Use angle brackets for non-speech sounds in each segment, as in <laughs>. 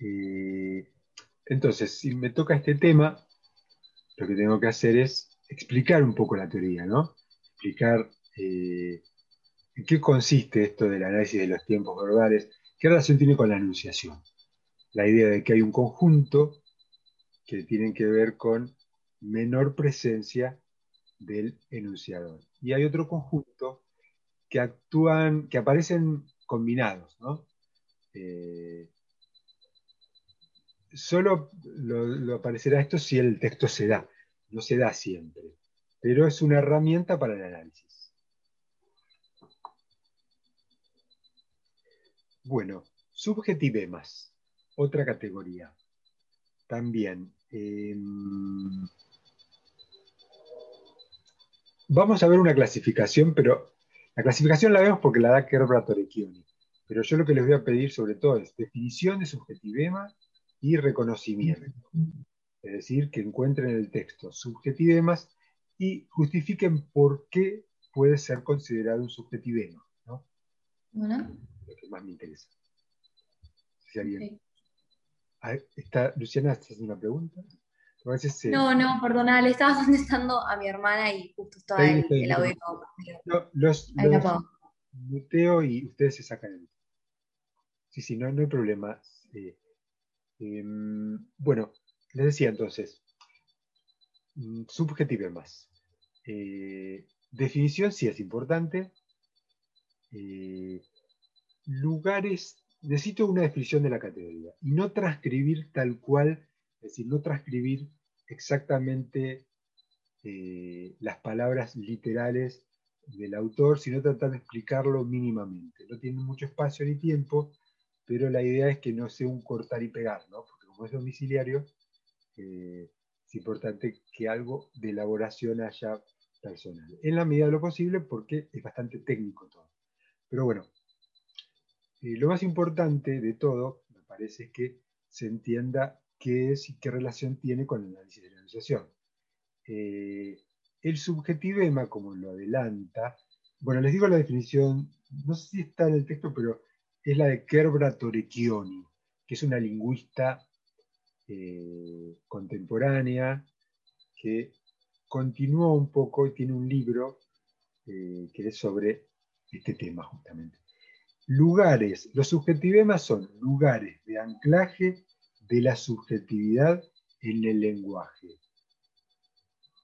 Eh, entonces, si me toca este tema, lo que tengo que hacer es explicar un poco la teoría, ¿no? Explicar eh, en qué consiste esto del análisis de los tiempos verbales, qué relación tiene con la enunciación. La idea de que hay un conjunto que tiene que ver con menor presencia del enunciador. Y hay otro conjunto que actúan, que aparecen combinados, ¿no? Eh, solo lo, aparecerá esto si el texto se da, no se da siempre, pero es una herramienta para el análisis. Bueno, subjetivemas, otra categoría. También. Em, vamos a ver una clasificación, pero la clasificación la vemos porque la da Kerbra Torecchioni. Pero yo lo que les voy a pedir sobre todo es definición de subjetivema y reconocimiento. Es decir, que encuentren en el texto subjetivemas y justifiquen por qué puede ser considerado un subjetivema. ¿no? Bueno. Lo que más me interesa. Si alguien... está, Luciana, ¿estás haciendo una pregunta? No, no, perdona, le estaba <laughs> contestando a mi hermana y justo estaba en el audio. No, los, los muteo y ustedes se sacan el. Sí, sí, no, no hay problema. Eh, Em, bueno, les decía entonces, mm, subjetivo más. Eh, definición sí es importante. Eh, lugares, necesito una definición de la categoría y no transcribir tal cual, es decir, no transcribir exactamente eh, las palabras literales del autor, sino tratar de explicarlo mínimamente. No tiene mucho espacio ni tiempo, pero la idea es que no sea un cortar y pegar, ¿no? Porque como es domiciliario, eh, es importante que algo de elaboración haya personal. En la medida de lo posible, porque es bastante técnico todo. Pero bueno, eh, lo más importante de todo, me parece, es que se entienda qué es y qué relación tiene con el análisis de la enunciación. Eh, el subjetivema, como lo adelanta, bueno, les digo la definición, no sé si está en el texto, pero es la de Kerbra Torecchioni, que es una lingüista eh, contemporánea que continuó un poco y tiene un libro eh, que es sobre este tema justamente. Lugares, los subjetivemas son lugares de anclaje de la subjetividad en el lenguaje.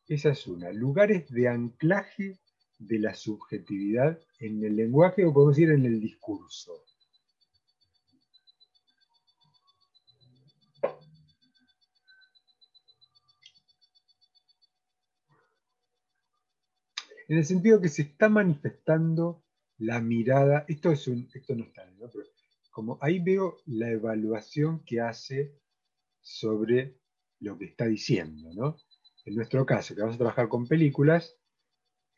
Esa es una. Lugares de anclaje de la subjetividad en el lenguaje o podemos decir en el discurso. En el sentido que se está manifestando la mirada, esto, es un, esto no está, ¿no? Pero como ahí veo la evaluación que hace sobre lo que está diciendo, ¿no? En nuestro caso, que vamos a trabajar con películas,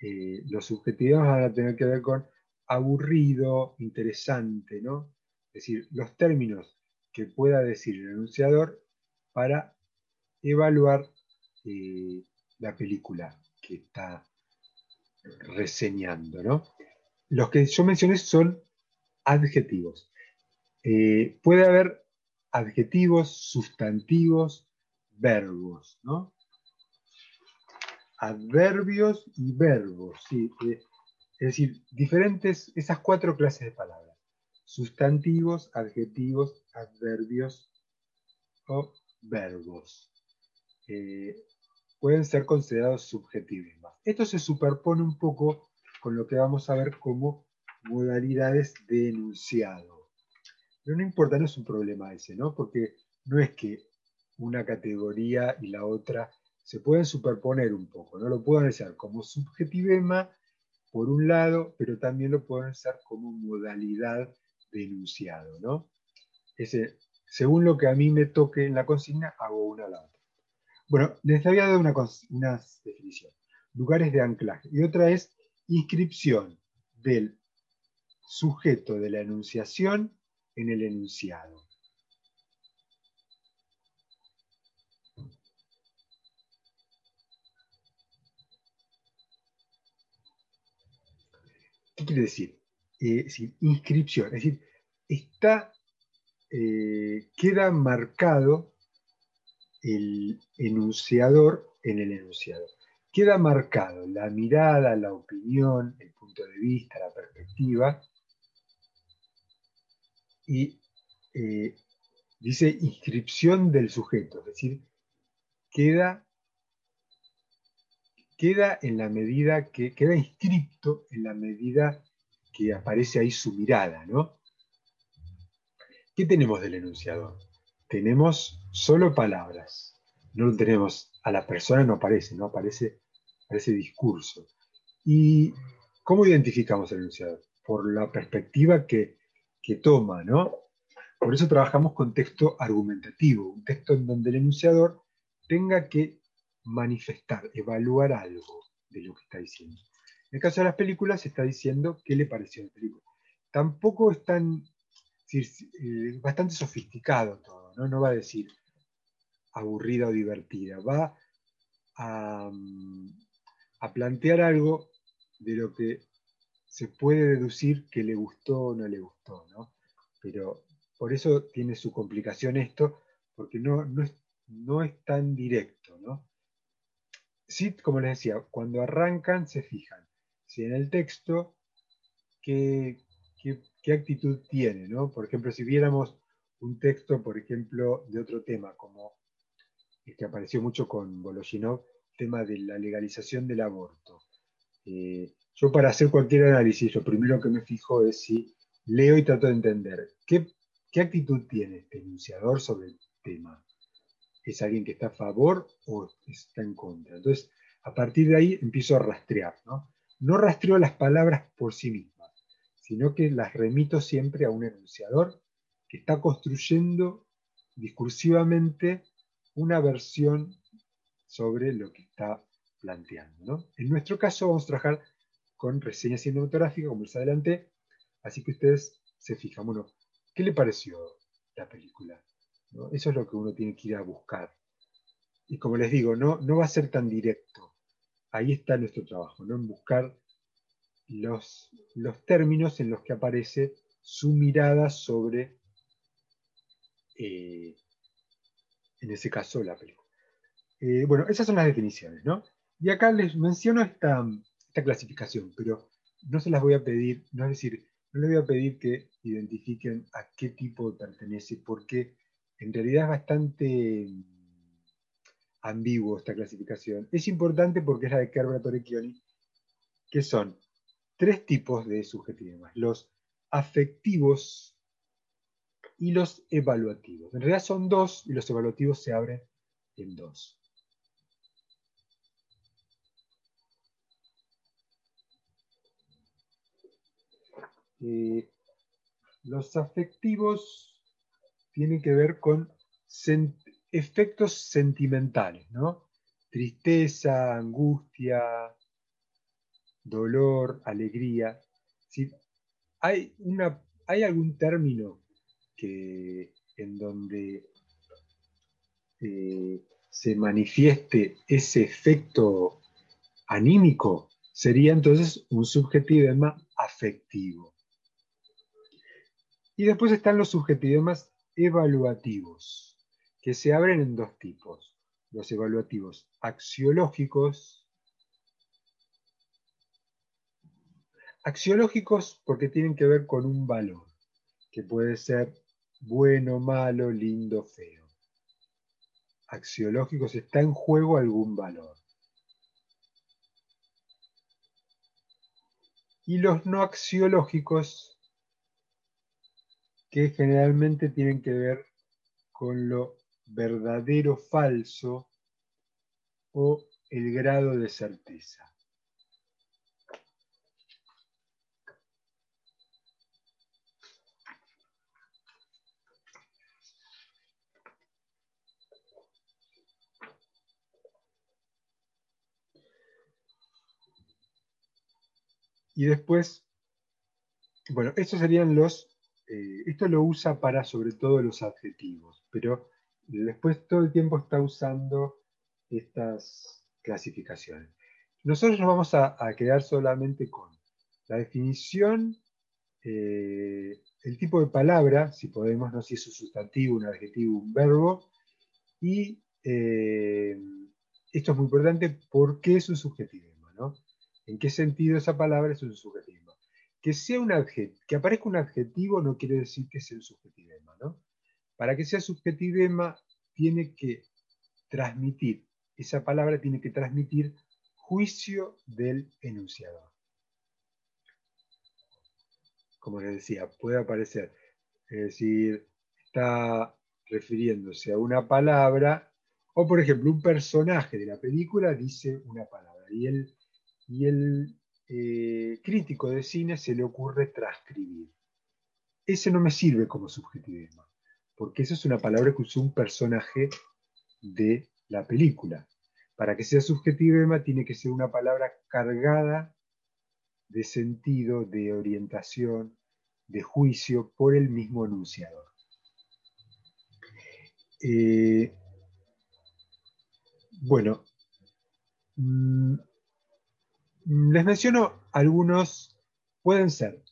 eh, los subjetivos van a tener que ver con aburrido, interesante, ¿no? Es decir, los términos que pueda decir el enunciador para evaluar eh, la película que está reseñando, ¿no? Los que yo mencioné son adjetivos. Eh, puede haber adjetivos, sustantivos, verbos, ¿no? Adverbios y verbos, sí. Eh, es decir, diferentes, esas cuatro clases de palabras. Sustantivos, adjetivos, adverbios o verbos. Eh, pueden ser considerados subjetivos. Esto se superpone un poco con lo que vamos a ver como modalidades de enunciado. Pero no importa, no es un problema ese, ¿no? Porque no es que una categoría y la otra se pueden superponer un poco, ¿no? Lo puedo analizar como subjetivema por un lado, pero también lo puedo analizar como modalidad de enunciado, ¿no? Ese, según lo que a mí me toque en la consigna, hago una a la otra. Bueno, les había dado una, definición. Lugares de anclaje. Y otra es inscripción del sujeto de la enunciación en el enunciado. ¿Qué quiere decir? Eh, inscripción, es decir, está eh, queda marcado el enunciador en el enunciado. Queda marcado la mirada, la opinión, el punto de vista, la perspectiva y eh, dice inscripción del sujeto, es decir, queda, queda en la medida que, queda inscripto en la medida que aparece ahí su mirada, ¿no? ¿Qué tenemos del enunciador? Tenemos solo palabras, no tenemos, a la persona no aparece, no aparece, aparece discurso. ¿Y cómo identificamos el enunciador? Por la perspectiva que, que toma, ¿no? Por eso trabajamos con texto argumentativo, un texto en donde el enunciador tenga que manifestar, evaluar algo de lo que está diciendo. En el caso de las películas, está diciendo qué le pareció la película. Tampoco es tan, eh, bastante sofisticado todo, ¿no? No va a decir aburrida o divertida, va a, a plantear algo de lo que se puede deducir que le gustó o no le gustó, ¿no? Pero por eso tiene su complicación esto, porque no, no, es, no es tan directo, ¿no? Sí, como les decía, cuando arrancan se fijan si en el texto qué, qué, actitud tiene, ¿no? Por ejemplo, si viéramos un texto, por ejemplo, de otro tema, como el que apareció mucho con Voloshinov, tema de la legalización del aborto. Eh, yo para hacer cualquier análisis, lo primero que me fijo es si leo y trato de entender qué ¿Qué actitud tiene este enunciador sobre el tema? ¿Es alguien que está a favor o está en contra? Entonces, a partir de ahí empiezo a rastrear. No, no rastreo las palabras por sí mismas, sino que las remito siempre a un enunciador está construyendo discursivamente una versión sobre lo que está planteando. En nuestro caso vamos a trabajar con reseñas cinematográficas, como les adelanté, así que ustedes se fijan, bueno, ¿Qué le pareció la película? Eso es lo que uno tiene que ir a buscar. Y como les digo, no, no va a ser tan directo. Ahí está nuestro trabajo, ¿no? en buscar los, los términos en los que aparece su mirada sobre, eh, en ese caso, la película. Eh, bueno, esas son las definiciones, ¿no? Y acá les menciono esta, clasificación, pero no se las voy a pedir, no es decir, no les voy a pedir que identifiquen a qué tipo pertenece, porque en realidad es bastante mm, ambiguo esta clasificación. Es importante porque es la de Kerber Torrecchioni, que son tres tipos de subjetividad, los afectivos y los evaluativos. En realidad son dos y los evaluativos se abren en dos. Eh, los afectivos tienen que ver con efectos sentimentales, ¿no? Tristeza, angustia, dolor, alegría. ¿Hay, una, ¿Hay algún término en donde eh, se manifieste ese efecto anímico? Sería entonces un subjetivo afectivo. Y después están los subjetivemas evaluativos, que se abren en dos tipos. Los evaluativos axiológicos. Axiológicos porque tienen que ver con un valor, que puede ser bueno, malo, lindo, feo. Axiológicos está en juego algún valor. Y los no axiológicos que generalmente tienen que ver con lo verdadero falso o el grado de certeza. Y después, bueno, estos serían los eh, esto lo usa para sobre todo los adjetivos, pero después todo el tiempo está usando estas clasificaciones. Nosotros nos vamos a, quedar solamente con la definición eh, el tipo de palabra, si podemos, no si es un sustantivo, un adjetivo, un verbo, y eh, esto es muy importante porque es un subjetivema, ¿no? ¿En qué sentido esa palabra es un subjetivema? Que, sea un que aparezca un adjetivo no quiere decir que sea un subjetivema, ¿no? Para que sea subjetivema tiene que transmitir, esa palabra tiene que transmitir juicio del enunciador. Como les decía, puede aparecer, es decir, está refiriéndose a una palabra, o por ejemplo, un personaje de la película dice una palabra, y el, y el eh, crítico de cine se le ocurre transcribir. Ese no me sirve como subjetivismo, porque esa es una palabra que usó un personaje de la película. Para que sea subjetivema tiene que ser una palabra cargada de sentido, de orientación, de juicio por el mismo enunciador. Eh, bueno, mm, les menciono algunos, pueden ser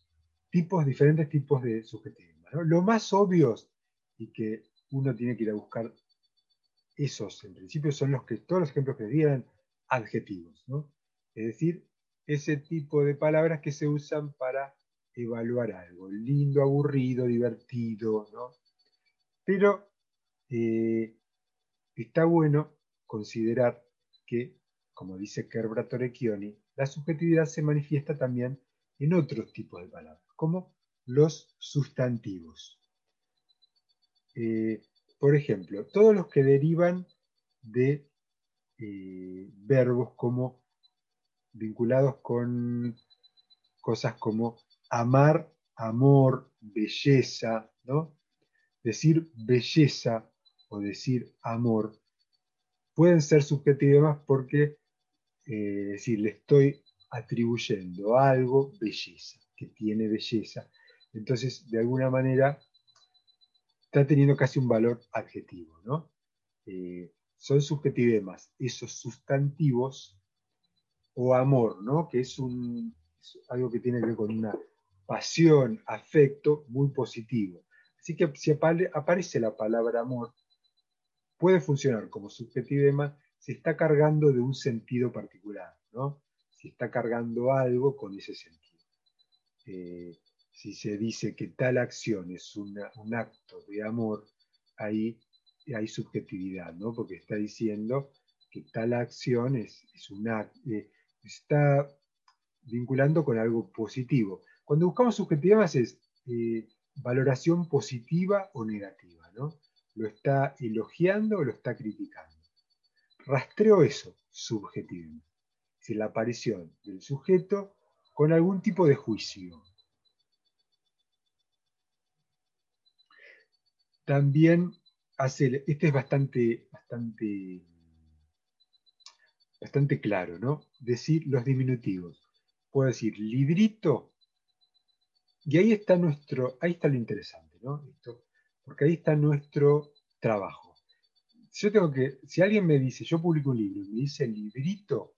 tipos, diferentes tipos de subjetivismo. Lo más obvios y que uno tiene que ir a buscar esos, en principio, son los que, todos los ejemplos que dieran adjetivos, ¿no? Es decir, ese tipo de palabras que se usan para evaluar algo, lindo, aburrido, divertido. Pero eh, está bueno considerar que, como dice Kerbra Torecchioni, la subjetividad se manifiesta también en otros tipos de palabras, como los sustantivos. Eh, por ejemplo, todos los que derivan de eh, verbos como vinculados con cosas como amar, amor, belleza, ¿no? Decir belleza o decir amor pueden ser subjetivos porque, eh, si le estoy atribuyendo algo belleza, que tiene belleza, entonces de alguna manera está teniendo casi un valor adjetivo, ¿no? Eh, son subjetivemas, esos sustantivos o amor, ¿no? Que es, un, algo que tiene que ver con una pasión, afecto muy positivo. Así que si aparece la palabra amor, puede funcionar como subjetivema si está cargando de un sentido particular, ¿no? Si está cargando algo con ese sentido. Eh, si se dice que tal acción es un acto de amor, ahí hay subjetividad, ¿no? Porque está diciendo que tal acción es, un acto, eh, está vinculando con algo positivo. Cuando buscamos subjetividad es eh, valoración positiva o negativa, ¿no? ¿Lo está elogiando o lo está criticando? Rastreo eso, subjetivo. Es la aparición del sujeto con algún tipo de juicio, También hace, este es bastante, bastante, bastante claro, ¿no? Decir los diminutivos. Puedo decir librito, y ahí está nuestro, ahí está lo interesante, ¿no? porque ahí está nuestro trabajo. Yo tengo que, si alguien me dice, yo publico un libro y me dice librito,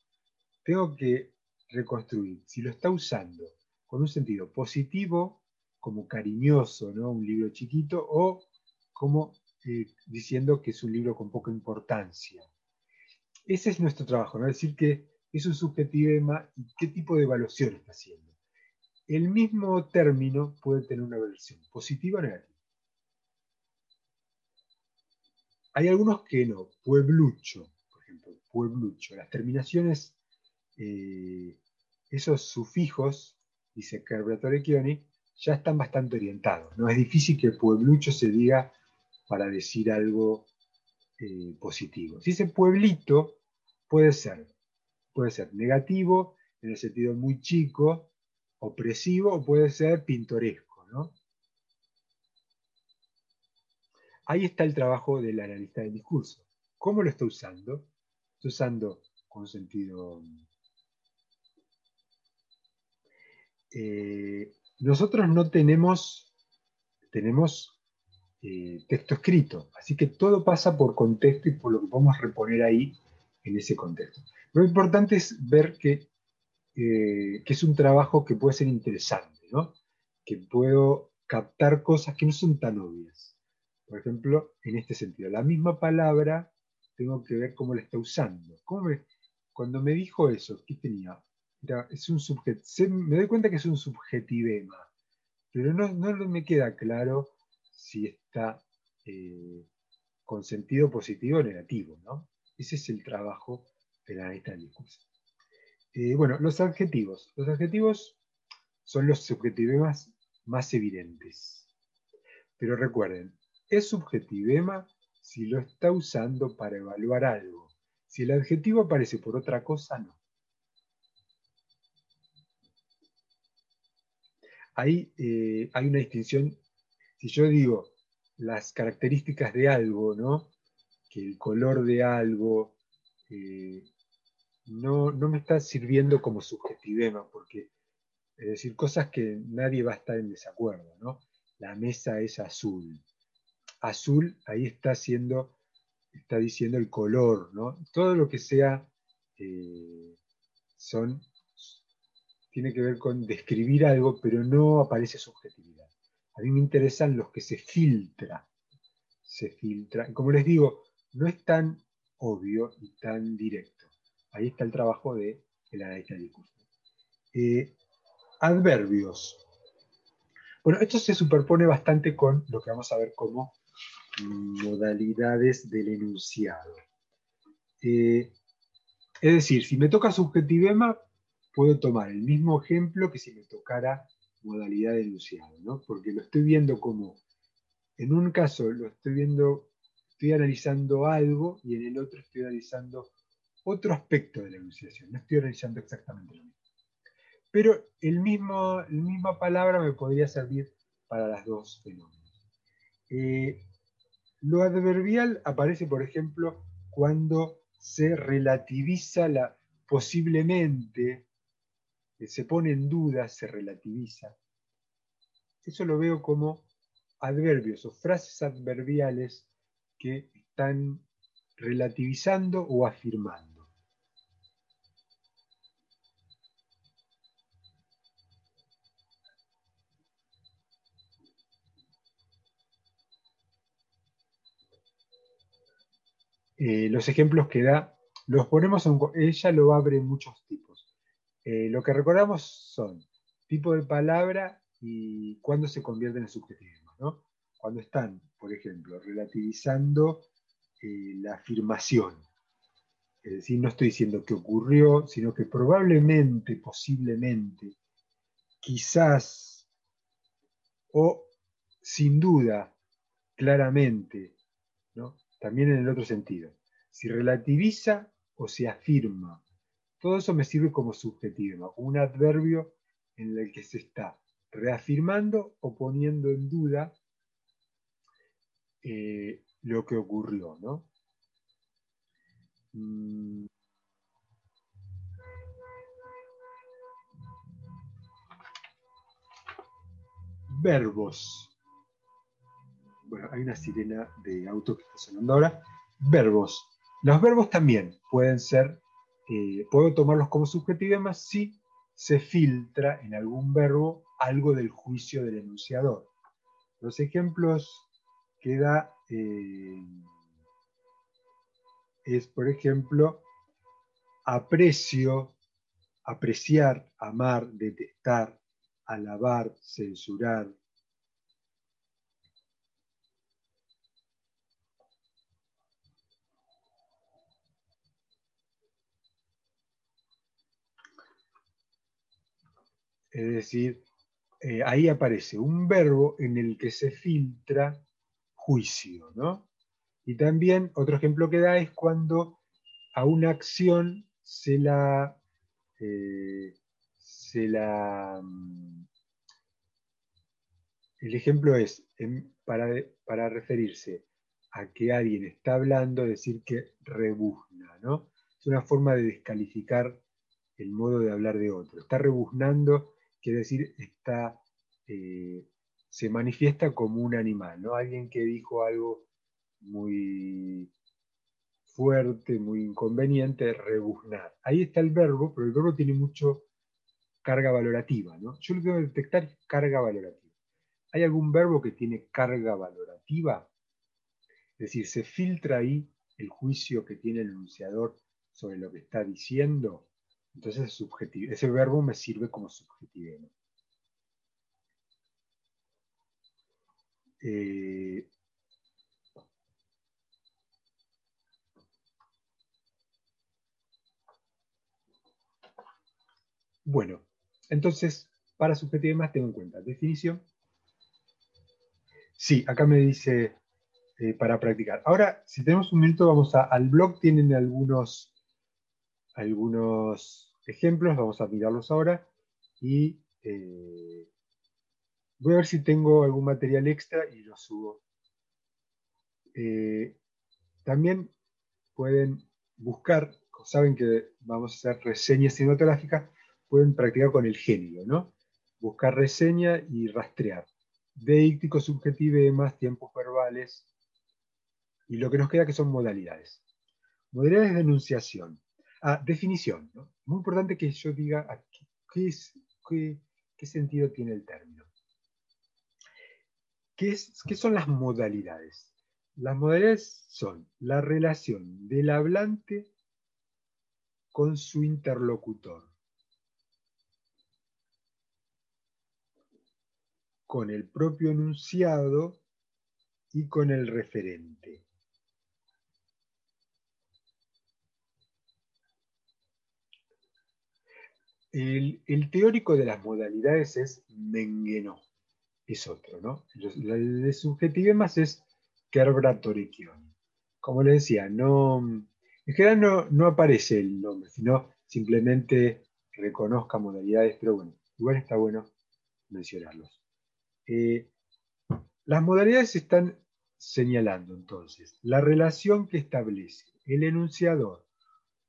tengo que reconstruir si lo está usando con un sentido positivo, como cariñoso, ¿no? Un libro chiquito, o como eh, diciendo que es un libro con poca importancia. Ese es nuestro trabajo, ¿no? decir que es un subjetivema y qué tipo de evaluación está haciendo. El mismo término puede tener una versión positiva o negativa. Hay algunos que no. Pueblucho, por ejemplo, pueblucho. Las terminaciones, eh, esos sufijos, dice Carburatore Chioni, ya están bastante orientados. ¿no? Es difícil que pueblucho se diga para decir algo eh, positivo. Si ese pueblito puede ser, puede ser negativo, en el sentido muy chico, opresivo, o puede ser pintoresco, ¿no? Ahí está el trabajo del analista del discurso. ¿Cómo lo está usando? Está usando con sentido... Eh, nosotros no tenemos, tenemos eh, texto escrito. Así que todo pasa por contexto y por lo que podemos reponer ahí en ese contexto. Lo importante es ver que, eh, que es un trabajo que puede ser interesante, ¿no? que puedo captar cosas que no son tan obvias. Por ejemplo, en este sentido, la misma palabra tengo que ver cómo la está usando. cuando me dijo eso, ¿qué tenía? es un me doy cuenta que es un subjetivema, pero no, me queda claro si está eh, con sentido positivo o negativo. ¿no? Ese es el trabajo de la del. Eh, bueno, los adjetivos. Los adjetivos son los subjetivemas más evidentes. Pero recuerden, es subjetivema si lo está usando para evaluar algo. Si el adjetivo aparece por otra cosa, no. Ahí eh, hay una distinción. Si yo digo las características de algo, ¿no? Que el color de algo eh, no, no, me está sirviendo como subjetivema, porque es decir, cosas que nadie va a estar en desacuerdo, ¿no? La mesa es azul. Azul ahí está haciendo, está diciendo el color, ¿no? Todo lo que sea eh, son, tiene que ver con describir algo, pero no aparece subjetividad. A mí me interesan los que se filtra, se filtra. Como les digo, no es tan obvio y tan directo. Ahí está el trabajo de el analista de. Eh, adverbios. Bueno, esto se superpone bastante con lo que vamos a ver como modalidades del enunciado. Eh, es decir, si me toca subjetivema, puedo tomar el mismo ejemplo que si me tocara modalidad de enunciado, ¿no? Porque lo estoy viendo como, en un caso lo estoy viendo, estoy analizando algo y en el otro estoy analizando otro aspecto de la enunciación, no estoy analizando exactamente lo mismo. Pero el mismo, la misma palabra me podría servir para las dos fenómenos. Eh, lo adverbial aparece, por ejemplo, cuando se relativiza la, posiblemente, se pone en duda, se relativiza. Eso lo veo como adverbios o frases adverbiales que están relativizando o afirmando. Eh, los ejemplos que da, los ponemos ella lo abre en muchos tipos. Eh, lo que recordamos son tipo de palabra y cuándo se convierten en subjetivismo. ¿no? Cuando están, por ejemplo, relativizando eh, la afirmación. Es decir, no estoy diciendo que ocurrió, sino que probablemente, posiblemente, quizás o sin duda, claramente, ¿no? También en el otro sentido. Si relativiza o se afirma. Todo eso me sirve como subjetivo, un adverbio en el que se está reafirmando o poniendo en duda eh, lo que ocurrió. ¿no? Mm. Verbos bueno, hay una sirena de auto que está sonando ahora. Verbos. Los verbos también pueden ser, eh, puedo tomarlos como subjetivemas si se filtra en algún verbo algo del juicio del enunciador. Los ejemplos que da eh, es, por ejemplo, aprecio, apreciar, amar, detestar, alabar, censurar, Es decir, eh, ahí aparece un verbo en el que se filtra juicio, ¿no? Y también otro ejemplo que da es cuando a una acción se la, eh, se la mm, el ejemplo es, para, para, referirse a que alguien está hablando, decir que rebuzna, ¿no? Es una forma de descalificar el modo de hablar de otro. Está rebuznando quiere decir, está, eh, se manifiesta como un animal, ¿no? Alguien que dijo algo muy fuerte, muy inconveniente, rebuznar. Ahí está el verbo, pero el verbo tiene mucho, carga valorativa, ¿no? Yo lo que tengo que detectar es carga valorativa. ¿Hay algún verbo que tiene carga valorativa? Es decir, se filtra ahí el juicio que tiene el enunciador sobre lo que está diciendo. Entonces ese verbo me sirve como subjetivo. Eh, bueno, entonces, para subjetivo más tengo en cuenta definición. Sí, acá me dice eh, para practicar. Ahora, si tenemos un minuto, vamos a, al blog, tienen algunos, algunos ejemplos, vamos a mirarlos ahora y eh, Voy a ver si tengo algún material extra y lo subo. Eh, también pueden buscar, saben que vamos a hacer reseñas cinematográficas, pueden practicar con el género, ¿no? Buscar reseña y rastrear. Deíctico, subjetivo, más tiempos verbales. Y lo que nos queda que son modalidades. Modalidades de enunciación. Ah, definición. ¿no? Muy importante que yo diga qué, qué sentido tiene el término. ¿Qué, son las modalidades? Las modalidades son la relación del hablante con su interlocutor, con el propio enunciado y con el referente. El, el, teórico de las modalidades es Menguenó es otro, ¿no? El de subjetivo más es Kerbratorekion. Como le decía, no, en general no, aparece el nombre, sino simplemente reconozca modalidades, pero bueno, igual está bueno mencionarlos. Eh, las modalidades están señalando entonces la relación que establece el enunciador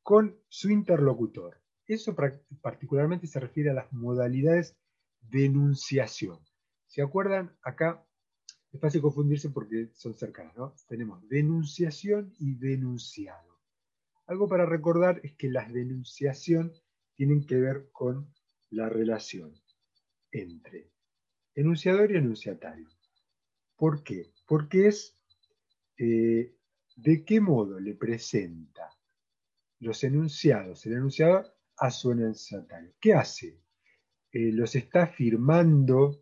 con su interlocutor. Eso particularmente se refiere a las modalidades de enunciación. ¿Se acuerdan? Acá es fácil confundirse porque son cercanas, ¿no? Tenemos denunciación y denunciado. Algo para recordar es que las denunciación tienen que ver con la relación entre enunciador y enunciatario. ¿Por qué? Porque es eh, de qué modo le presenta los enunciados, el enunciador, a su enunciatario. ¿Qué hace? Eh, los está firmando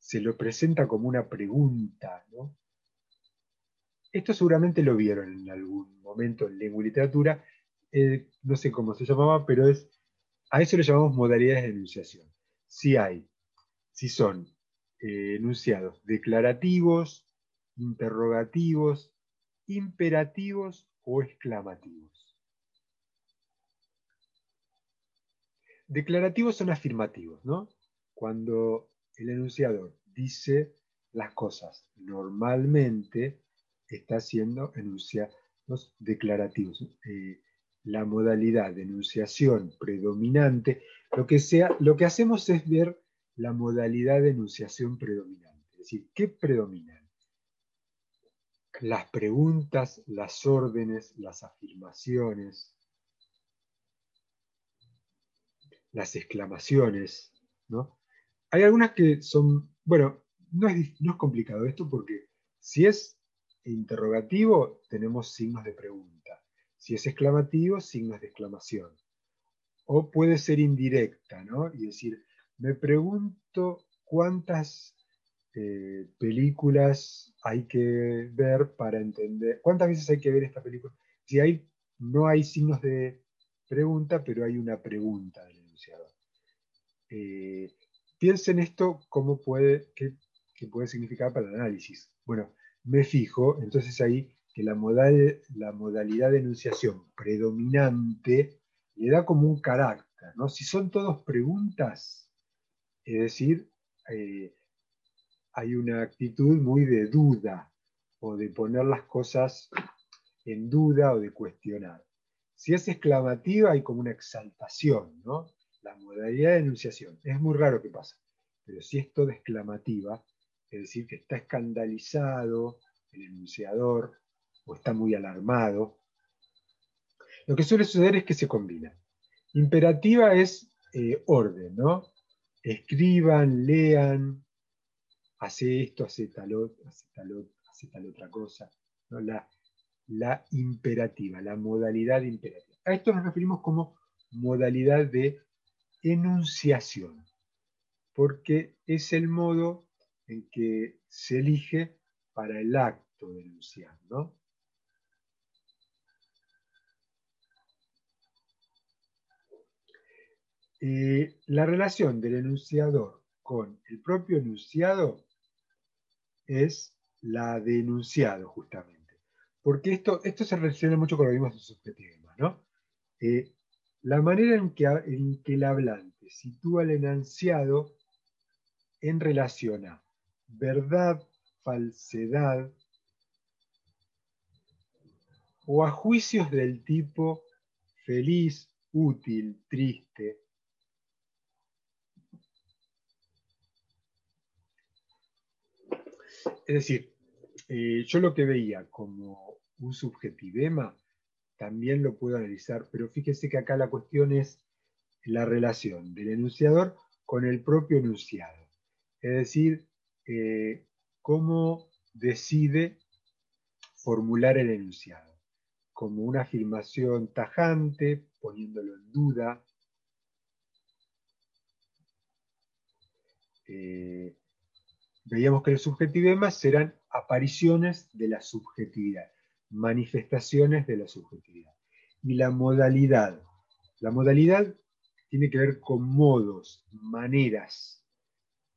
se lo presenta como una pregunta. Esto seguramente lo vieron en algún momento en lengua y literatura, eh, no sé cómo se llamaba, pero es, a eso le llamamos modalidades de enunciación. Si hay, si son eh, enunciados declarativos, interrogativos, imperativos o exclamativos. Declarativos son afirmativos, ¿no? Cuando el enunciador dice las cosas. Normalmente está haciendo enunciados declarativos. Eh, la modalidad de enunciación predominante, lo que, sea, lo que hacemos es ver la modalidad de enunciación predominante. Es decir, ¿qué predominan? Las preguntas, las órdenes, las afirmaciones, las exclamaciones, ¿no? Hay algunas que son, bueno, no es, complicado esto porque si es interrogativo, tenemos signos de pregunta. Si es exclamativo, signos de exclamación. O puede ser indirecta, ¿no? Y decir, me pregunto cuántas eh, películas hay que ver para entender, cuántas veces hay que ver esta película. Si hay, no hay signos de pregunta, pero hay una pregunta. Eh, Piensen esto cómo puede, qué, puede significar para el análisis. Bueno, me fijo entonces ahí que la, modalidad de enunciación predominante le da como un carácter, ¿no? Si son todos preguntas, es decir, eh, hay una actitud muy de duda o de poner las cosas en duda o de cuestionar. Si es exclamativa hay como una exaltación, ¿no? La modalidad de enunciación. Es muy raro que pasa, pero si es toda exclamativa, es decir, que está escandalizado el enunciador o está muy alarmado, lo que suele suceder es que se combina. Imperativa es eh, orden, ¿no? Escriban, lean, hace esto, hace tal, hace tal, hace tal otra cosa. ¿no? La, la imperativa, la modalidad imperativa. A esto nos referimos como modalidad de enunciación, porque es el modo en que se elige para el acto de enunciar. Eh, la relación del enunciador con el propio enunciado es la de enunciado, justamente. Porque esto, esto se relaciona mucho con lo que vimos en subjetivos, ¿no? Eh, la manera en que, en que el hablante sitúa el enunciado en relación a verdad, falsedad o a juicios del tipo feliz, útil, triste, Es decir, eh, yo lo que veía como un subjetivema también lo puedo analizar, pero fíjese que acá la cuestión es la relación del enunciador con el propio enunciado. Es decir, eh, cómo decide formular el enunciado, como una afirmación tajante, poniéndolo en duda, eh, veíamos que los subjetivemas serán apariciones de la subjetividad, manifestaciones de la subjetividad. Y la modalidad. La modalidad tiene que ver con modos, maneras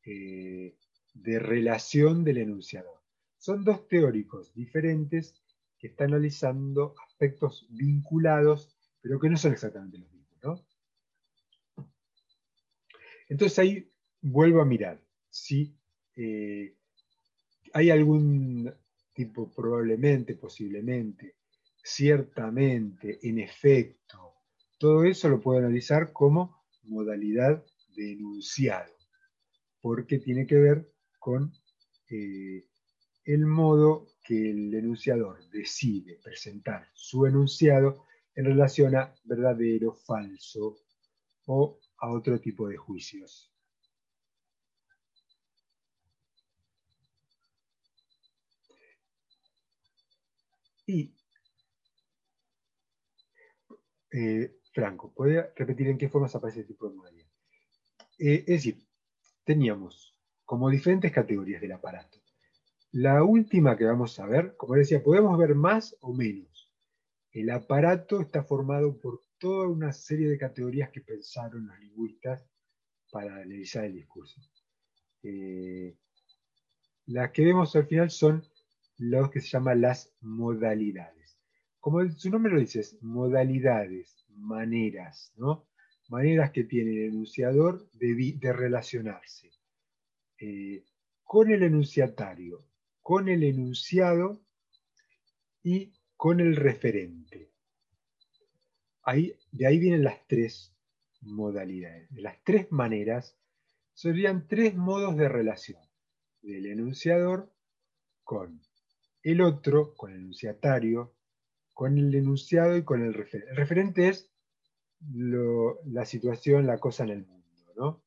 eh, de relación del enunciador. Son dos teóricos diferentes que están analizando aspectos vinculados, pero que no son exactamente los mismos. Entonces ahí vuelvo a mirar si eh, hay algún tipo, probablemente, posiblemente, ciertamente, en efecto, todo eso lo puedo analizar como modalidad de enunciado, porque tiene que ver con eh, el modo que el enunciador decide presentar su enunciado en relación a verdadero, falso o a otro tipo de juicios. Eh, Franco, ¿puede repetir en qué formas aparece este tipo de modalidad? Eh, es decir, teníamos como diferentes categorías del aparato. La última que vamos a ver, como decía, podemos ver más o menos. El aparato está formado por toda una serie de categorías que pensaron los lingüistas para analizar el discurso. Eh, las que vemos al final son lo que se llama las modalidades. Como su nombre lo dice, modalidades, maneras, ¿no? Maneras que tiene el enunciador de, relacionarse eh, con el enunciatario, con el enunciado y con el referente. De ahí vienen las tres modalidades. Las tres maneras serían tres modos de relación del enunciador con el otro con el enunciatario, con el enunciado y con el referente. El referente es la situación, la cosa en el mundo, ¿no?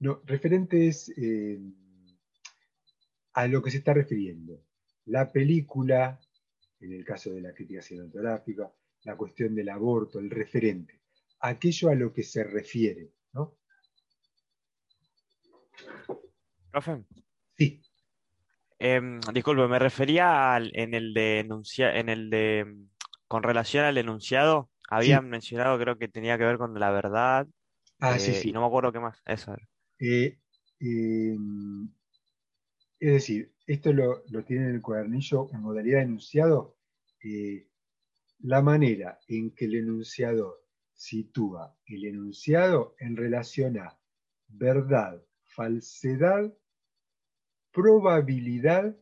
No, referente es eh, a lo que se está refiriendo. La película, en el caso de la crítica cinematográfica, la cuestión del aborto, el referente, aquello a lo que se refiere, ¿no? Profe. Sí. Em, disculpe, me refería en el de en el de con relación al enunciado, habían mencionado, creo que tenía que ver con la verdad. Ah, sí, eh, sí. Y no me acuerdo qué más. Eso. Eh, em, es decir, esto lo, tiene en el cuadernillo en modalidad de enunciado. Eh, la manera en que el enunciador sitúa el enunciado en relación a verdad, falsedad, probabilidad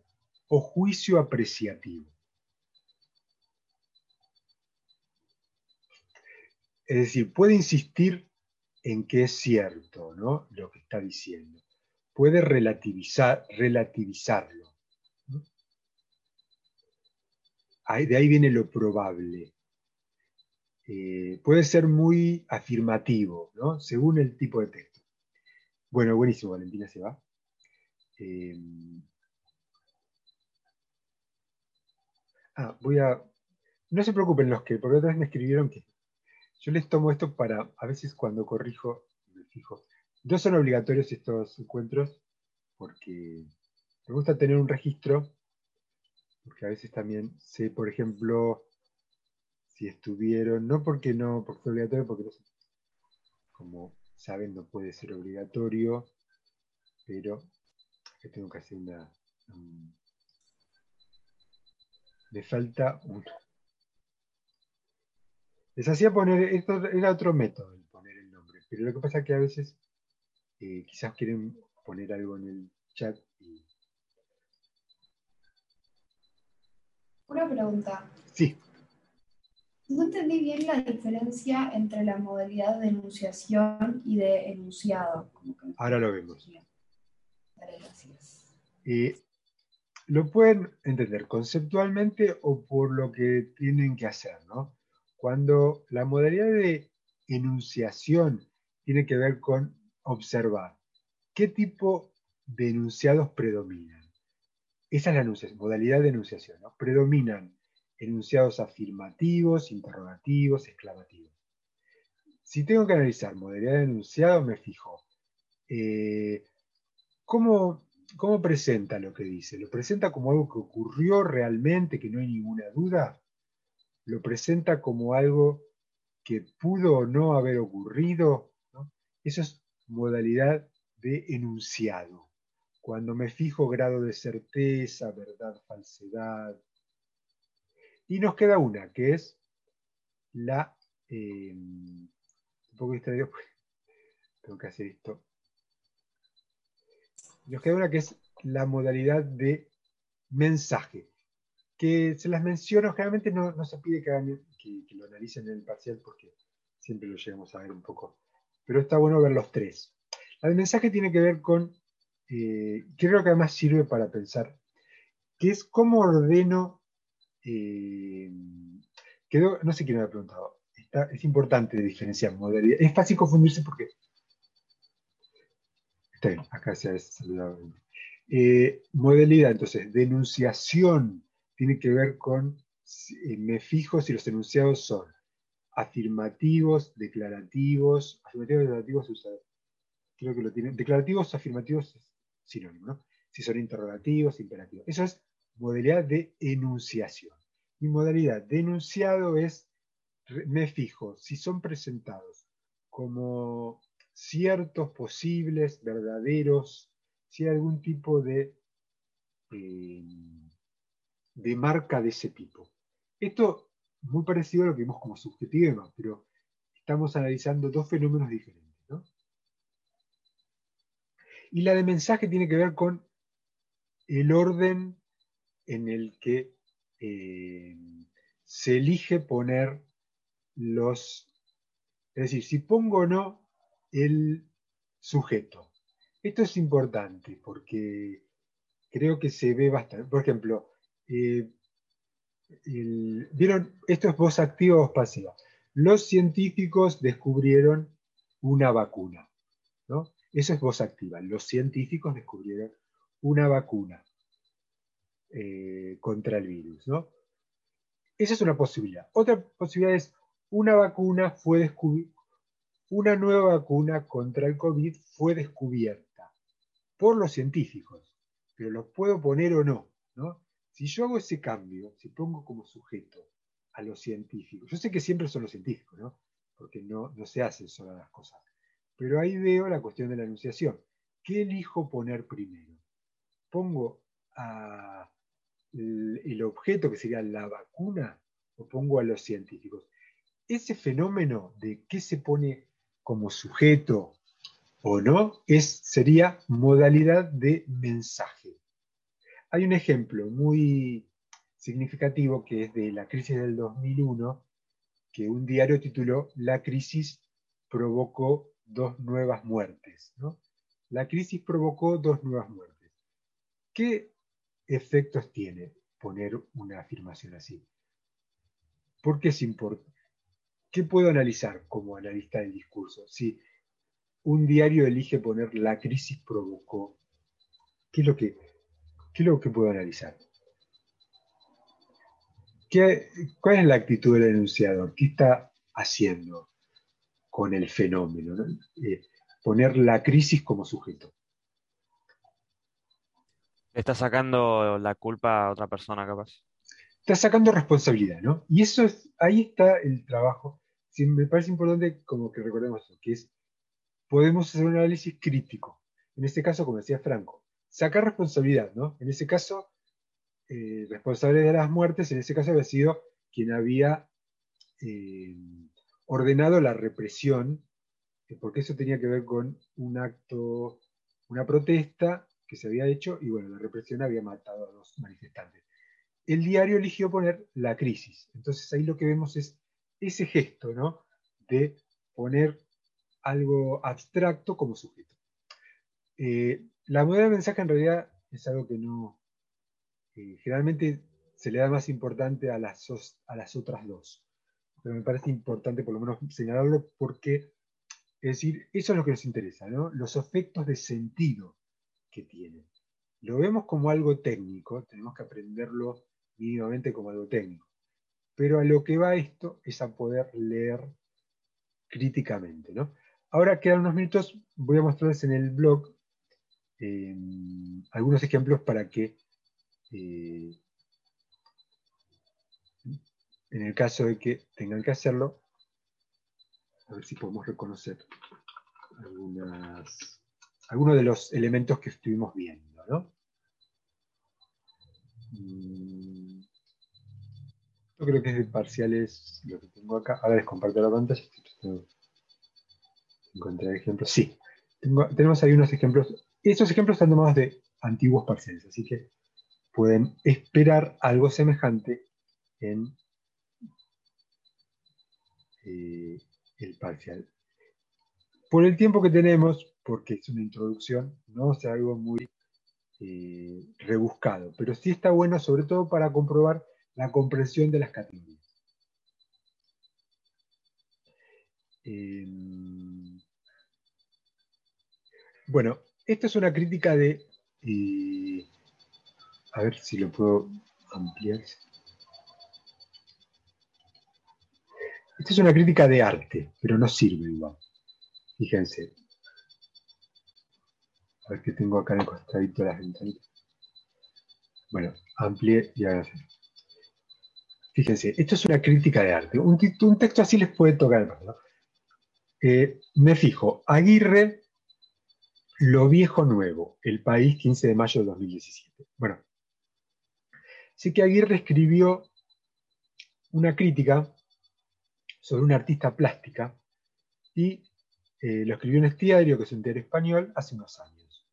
o juicio apreciativo. Es decir, puede insistir en que es cierto ¿no? lo que está diciendo. Puede relativizar, relativizarlo. de ahí viene lo probable. eh, puede ser muy afirmativo, ¿no? Según el tipo de texto. Bueno, buenísimo, Valentina se va. Em, ah, voy a... No se preocupen los que, porque otra vez me escribieron que yo les tomo esto para, a veces cuando corrijo, me fijo. No son obligatorios estos encuentros, porque me gusta tener un registro, porque a veces también sé, por ejemplo, si estuvieron, no porque no, porque fue obligatorio, porque no como saben, no puede ser obligatorio, pero tengo que hacer una... me falta un... Les hacía poner, esto era otro método, el poner el nombre, pero lo que pasa es que a veces eh, quizás quieren poner algo en el chat. Una pregunta. Sí. No entendí bien la diferencia entre la modalidad de enunciación y de enunciado. Ahora lo vemos. Eh, lo pueden entender conceptualmente o por lo que tienen que hacer, ¿no? Cuando la modalidad de enunciación tiene que ver con observar qué tipo de enunciados predominan. Esa es la modalidad de enunciación, ¿no? Predominan enunciados afirmativos, interrogativos, exclamativos. Si tengo que analizar modalidad de enunciado, me fijo. Eh, ¿cómo, ¿Cómo presenta lo que dice? ¿Lo presenta como algo que ocurrió realmente, que no hay ninguna duda? ¿Lo presenta como algo que pudo o no haber ocurrido? Eso es modalidad de enunciado. Cuando me fijo grado de certeza, verdad, falsedad. Y nos queda una, que es la... Eh, un <laughs> tengo que hacer esto. Nos queda una que es la modalidad de mensaje, que se las menciono, generalmente no, se pide que, que, lo analicen en el parcial porque siempre lo llegamos a ver un poco, pero está bueno ver los tres. La de mensaje tiene que ver con, eh, creo que además sirve para pensar, que es cómo ordeno, eh, no sé quién me ha preguntado, es importante diferenciar modalidad, es fácil confundirse porque acá se ha saludado. Eh, modalidad, entonces, denunciación tiene que ver con, eh, me fijo si los enunciados son afirmativos, declarativos, afirmativos, declarativos, creo que lo tienen, declarativos, afirmativos es sinónimo, ¿no? Si son interrogativos, imperativos. Eso es modalidad de enunciación. Y modalidad de enunciado es, me fijo si son presentados como ciertos, posibles, verdaderos, si hay algún tipo de, eh, de marca de ese tipo. Esto muy parecido a lo que vimos como subjetivo pero estamos analizando dos fenómenos diferentes. Y la de mensaje tiene que ver con el orden en el que eh, se elige poner los... Es decir, si pongo o no el sujeto. Esto es importante porque creo que se ve bastante. Por ejemplo, eh, ¿vieron? Esto es voz activa o voz pasiva. Los científicos descubrieron una vacuna. ¿no? Eso es voz activa. Los científicos descubrieron una vacuna eh, contra el virus. ¿no? Esa es una posibilidad. Otra posibilidad es una vacuna fue descubierta una nueva vacuna contra el COVID fue descubierta por los científicos, pero los puedo poner o no, ¿no? Si yo hago ese cambio, si pongo como sujeto a los científicos, yo sé que siempre son los científicos, ¿no? Porque no, no se hacen solas las cosas, pero ahí veo la cuestión de la enunciación. ¿Qué elijo poner primero? ¿Pongo el objeto que sería la vacuna o pongo a los científicos? Ese fenómeno de qué se pone como sujeto o no, es, sería modalidad de mensaje. Hay un ejemplo muy significativo que es de la crisis del 2001, que un diario tituló La crisis provocó dos nuevas muertes. La crisis provocó dos nuevas muertes. ¿Qué efectos tiene poner una afirmación así? Porque es importante. ¿qué puedo analizar como analista del discurso? Si un diario elige poner la crisis provocó, ¿qué es lo que, qué es lo que puedo analizar? ¿Cuál es la actitud del enunciador? ¿Qué está haciendo con el fenómeno? Eh, poner la crisis como sujeto. Está sacando la culpa a otra persona, capaz. Está sacando responsabilidad, ¿no? Y eso es, ahí está el trabajo. me parece importante como que recordemos eso, que es, podemos hacer un análisis crítico. En este caso, como decía Franco, sacar responsabilidad, ¿no? En ese caso, eh, responsable de las muertes, en ese caso había sido quien había eh, ordenado la represión, eh, porque eso tenía que ver con un acto, una protesta que se había hecho y bueno, la represión había matado a dos manifestantes. El diario eligió poner la crisis. Entonces ahí lo que vemos es ese gesto, ¿no? De poner algo abstracto como sujeto. la modalidad de mensaje en realidad es algo que no, generalmente se le da más importante a las, a las otras dos. Pero me parece importante por lo menos señalarlo porque, es decir, eso es lo que nos interesa, ¿no? Los efectos de sentido que tienen. Lo vemos como algo técnico, tenemos que aprenderlo mínimamente como algo técnico. Pero a lo que va esto es a poder leer críticamente, ¿no? Ahora quedan unos minutos, voy a mostrarles en el blog eh, algunos ejemplos para que eh, en el caso de que tengan que hacerlo, a ver si podemos reconocer algunos de los elementos que estuvimos viendo. ¿no? Mm, yo creo que es de parciales lo que tengo acá. Ahora les comparto la pantalla. Encontrar ejemplos. Sí, tenemos ahí unos ejemplos. Estos ejemplos están tomados de antiguos parciales, así que pueden esperar algo semejante en eh, el parcial. Por el tiempo que tenemos, porque es una introducción, no es algo muy eh, rebuscado, pero sí está bueno sobre todo para comprobar la comprensión de las categorías. Em, bueno, esta es una crítica de eh, a ver si lo puedo ampliar. Esta es una crítica de arte, pero no sirve igual. Fíjense. A ver qué tengo acá en el costadito de las ventanitas. Bueno, amplié y ahora Fíjense, esto es una crítica de arte. Un, texto así les puede tocar. ¿no? Eh, me fijo, Aguirre, Lo Viejo Nuevo, El País, 15 de mayo de 2017. Bueno, Sé que Aguirre escribió una crítica sobre una artista plástica y eh, lo escribió en este diario, que un diario español, hace unos años.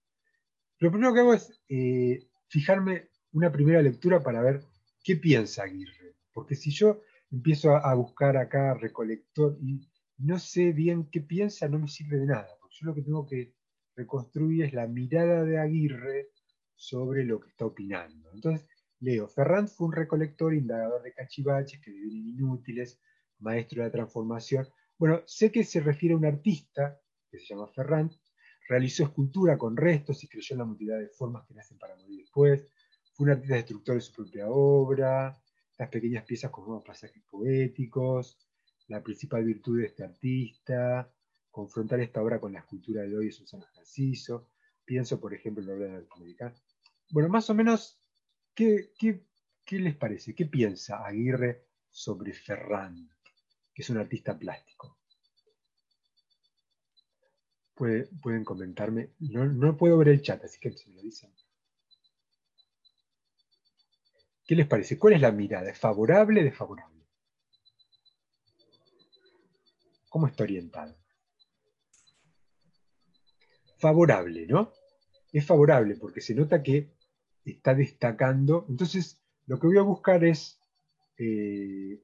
Lo primero que hago es eh, fijarme una primera lectura para ver qué piensa Aguirre. Porque si yo empiezo a, buscar acá recolector y no sé bien qué piensa, no me sirve de nada. Porque yo lo que tengo que reconstruir es la mirada de Aguirre sobre lo que está opinando. Entonces, Leo, Ferrand fue un recolector, indagador de cachivaches que viven inútiles, maestro de la transformación. Bueno, sé que se refiere a un artista que se llama Ferrand, realizó escultura con restos y creyó en la multitud de formas que nacen para morir después. Fue un artista destructor de su propia obra, las pequeñas piezas con pasajes poéticos, la principal virtud de este artista, confrontar esta obra con la escultura de hoy es un San Narciso. Pienso, por ejemplo, en la obra norteamericana. Bueno, más o menos ¿Qué, les parece? ¿Qué piensa Aguirre sobre Ferrand, que es un artista plástico? pueden comentarme. No, puedo ver el chat, así que se me lo dicen. ¿Qué les parece? ¿Cuál es la mirada? ¿Es favorable desfavorable? ¿Cómo está orientado? Favorable, ¿no? Es favorable porque se nota que está destacando. Entonces, lo que voy a buscar es eh,